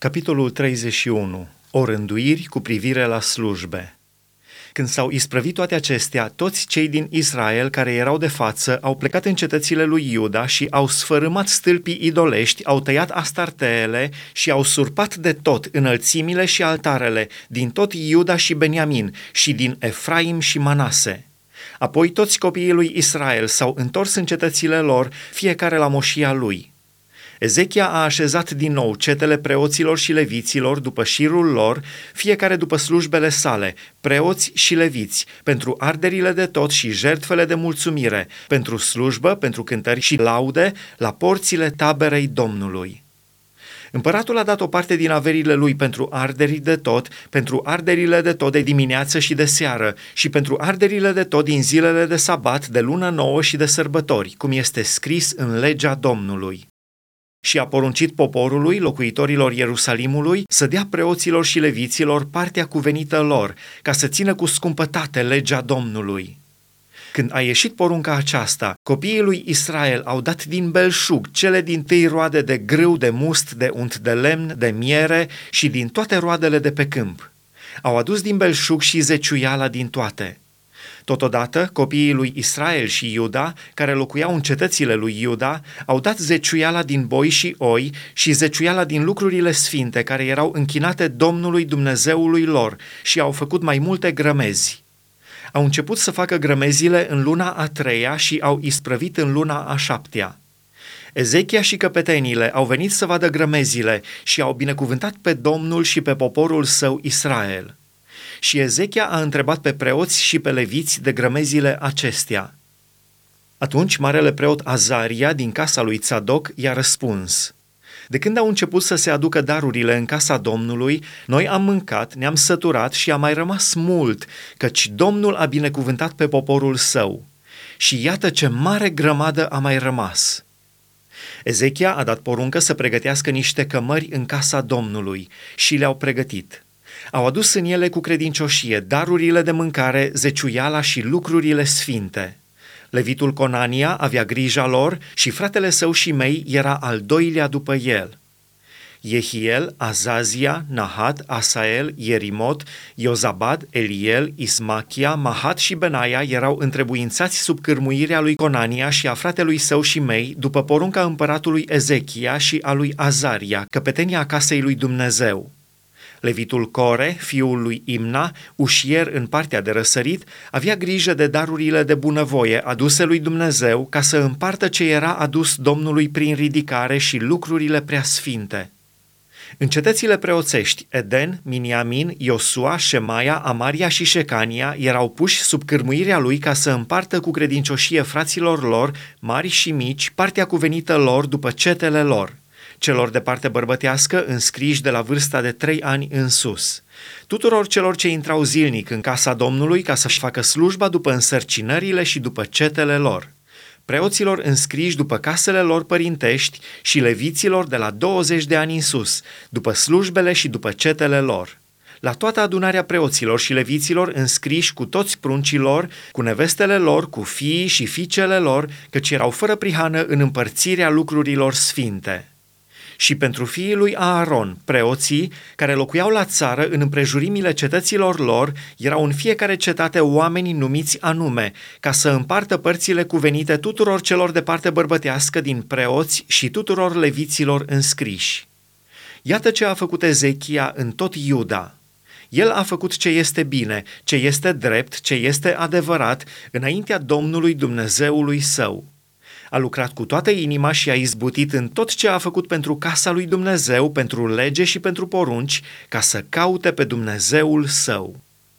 Capitolul 31. Orânduiri cu privire la slujbe. Când s-au isprăvit toate acestea, toți cei din Israel care erau de față au plecat în cetățile lui Iuda și au sfărâmat stâlpii idolești, au tăiat astarteele și au surpat de tot înălțimile și altarele din tot Iuda și Beniamin și din Efraim și Manase. Apoi toți copiii lui Israel s-au întors în cetățile lor, fiecare la moșia lui – Ezechia a așezat din nou cetele preoților și leviților după șirul lor, fiecare după slujbele sale, preoți și leviți, pentru arderile de tot și jertfele de mulțumire, pentru slujbă, pentru cântări și laude, la porțile taberei Domnului. Împăratul a dat o parte din averile lui pentru arderii de tot, pentru arderile de tot de dimineață și de seară și pentru arderile de tot din zilele de sabat, de lună nouă și de sărbători, cum este scris în legea Domnului și a poruncit poporului, locuitorilor Ierusalimului, să dea preoților și leviților partea cuvenită lor, ca să țină cu scumpătate legea Domnului. Când a ieșit porunca aceasta, copiii lui Israel au dat din belșug cele din tâi roade de grâu, de must, de unt de lemn, de miere și din toate roadele de pe câmp. Au adus din belșug și zeciuiala din toate – Totodată, copiii lui Israel și Iuda, care locuiau în cetățile lui Iuda, au dat zeciuiala din boi și oi și zeciuiala din lucrurile sfinte care erau închinate Domnului Dumnezeului lor și au făcut mai multe grămezi. Au început să facă grămezile în luna a treia și au isprăvit în luna a șaptea. Ezechia și căpetenile au venit să vadă grămezile și au binecuvântat pe Domnul și pe poporul său Israel. Și Ezechia a întrebat pe preoți și pe leviți de grămezile acestea. Atunci marele preot Azaria din casa lui Tzadok i-a răspuns – de când au început să se aducă darurile în casa Domnului, noi am mâncat, ne-am săturat și a mai rămas mult, căci Domnul a binecuvântat pe poporul său. Și iată ce mare grămadă a mai rămas. Ezechia a dat poruncă să pregătească niște cămări în casa Domnului și le-au pregătit. Au adus în ele cu credincioșie darurile de mâncare, zeciuiala și lucrurile sfinte. Levitul Conania avea grija lor și fratele său și mei era al doilea după el. Jehiel, Azazia, Nahat, Asael, Ierimot, Iozabad, Eliel, Ismachia, Mahat și Benaia erau întrebuințați sub cârmuirea lui Conania și a fratelui său și mei, după porunca împăratului Ezechia și a lui Azaria, căpetenia casei lui Dumnezeu. Levitul Core, fiul lui Imna, ușier în partea de răsărit, avea grijă de darurile de bunăvoie aduse lui Dumnezeu ca să împartă ce era adus Domnului prin ridicare și lucrurile preasfinte. În cetățile preoțești, Eden, Miniamin, Iosua, Shemaia, Amaria și Shecania erau puși sub cârmuirea lui ca să împartă cu credincioșie fraților lor, mari și mici, partea cuvenită lor după cetele lor celor de parte bărbătească înscriși de la vârsta de trei ani în sus, tuturor celor ce intrau zilnic în casa Domnului ca să-și facă slujba după însărcinările și după cetele lor, preoților înscriși după casele lor părintești și leviților de la 20 de ani în sus, după slujbele și după cetele lor. La toată adunarea preoților și leviților înscriși cu toți pruncilor, cu nevestele lor, cu fiii și fiicele lor, căci erau fără prihană în împărțirea lucrurilor sfinte și pentru fiii lui Aaron, preoții, care locuiau la țară în împrejurimile cetăților lor, erau în fiecare cetate oamenii numiți anume, ca să împartă părțile cuvenite tuturor celor de parte bărbătească din preoți și tuturor leviților înscriși. Iată ce a făcut Ezechia în tot Iuda. El a făcut ce este bine, ce este drept, ce este adevărat, înaintea Domnului Dumnezeului său a lucrat cu toată inima și a izbutit în tot ce a făcut pentru casa lui Dumnezeu, pentru lege și pentru porunci, ca să caute pe Dumnezeul său.